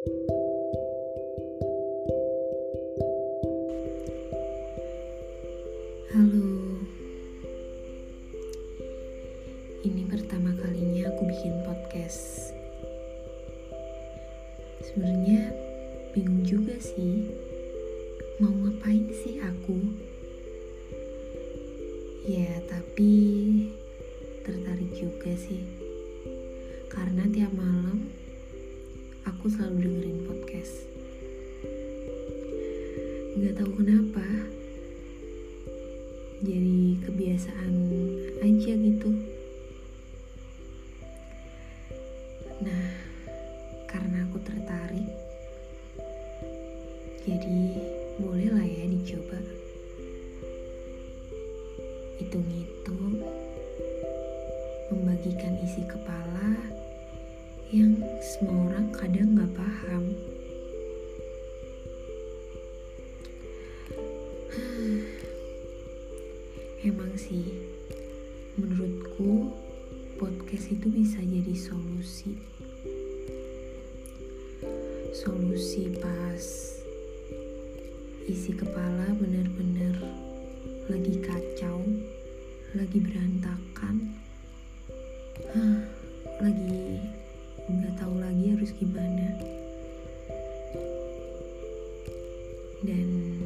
Halo, ini pertama kalinya aku bikin podcast. Sebenarnya bingung juga sih, mau ngapain sih aku? Ya, tapi tertarik juga sih, karena tiap malam aku selalu dengerin podcast. Gak tahu kenapa, jadi kebiasaan aja gitu. Nah, karena aku tertarik, jadi bolehlah ya dicoba. Hitung-hitung, membagikan isi kepala yang semua orang kadang gak paham. Emang sih, menurutku podcast itu bisa jadi solusi. Solusi pas isi kepala bener-bener lagi kacau, lagi berantakan, lagi harus gimana. Dan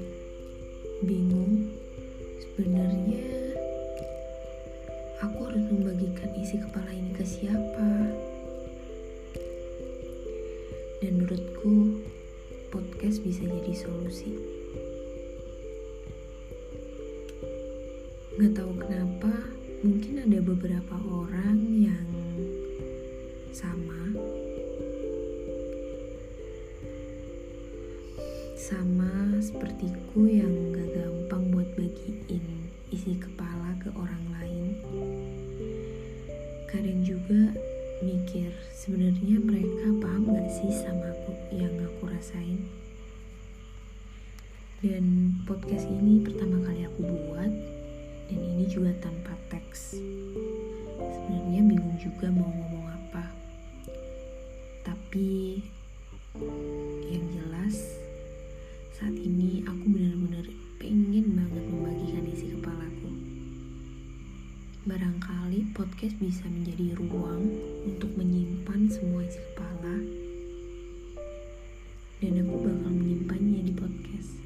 bingung sebenarnya aku harus membagikan isi kepala ini ke siapa. Dan menurutku podcast bisa jadi solusi. Nggak tahu kenapa mungkin ada beberapa orang yang sama sama sepertiku yang gak gampang buat bagiin isi kepala ke orang lain. Kadang juga mikir sebenarnya mereka paham gak sih sama aku yang aku rasain. Dan podcast ini pertama kali aku buat dan ini juga tanpa teks. Sebenarnya bingung juga mau ngomong apa. Tapi Barangkali podcast bisa menjadi ruang untuk menyimpan semua isi kepala dan aku bakal menyimpannya di podcast.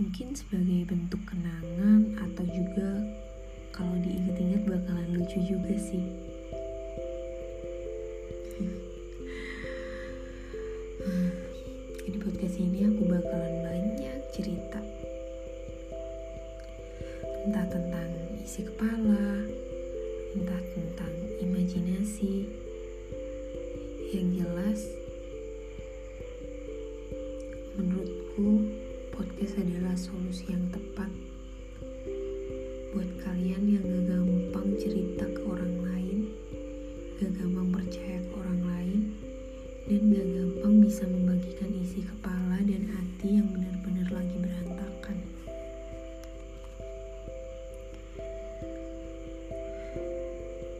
Mungkin sebagai bentuk kenangan atau juga kalau diingat-ingat bakalan lucu juga sih. di podcast ini aku bakalan banyak cerita entah tentang isi kepala entah tentang imajinasi yang jelas. Menurutku podcast adalah solusi yang tepat buat kalian yang gak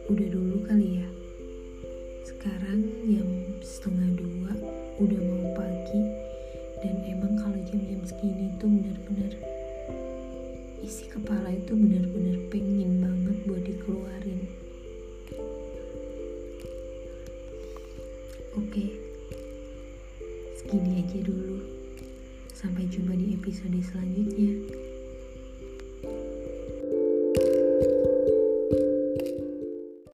Udah dulu kali ya. Sekarang jam setengah dua, udah mau pagi, dan emang kalau jam-jam segini tuh benar-benar isi kepala itu benar-benar pengen banget buat dikeluarin. Oke, segini aja dulu. Sampai jumpa di episode selanjutnya.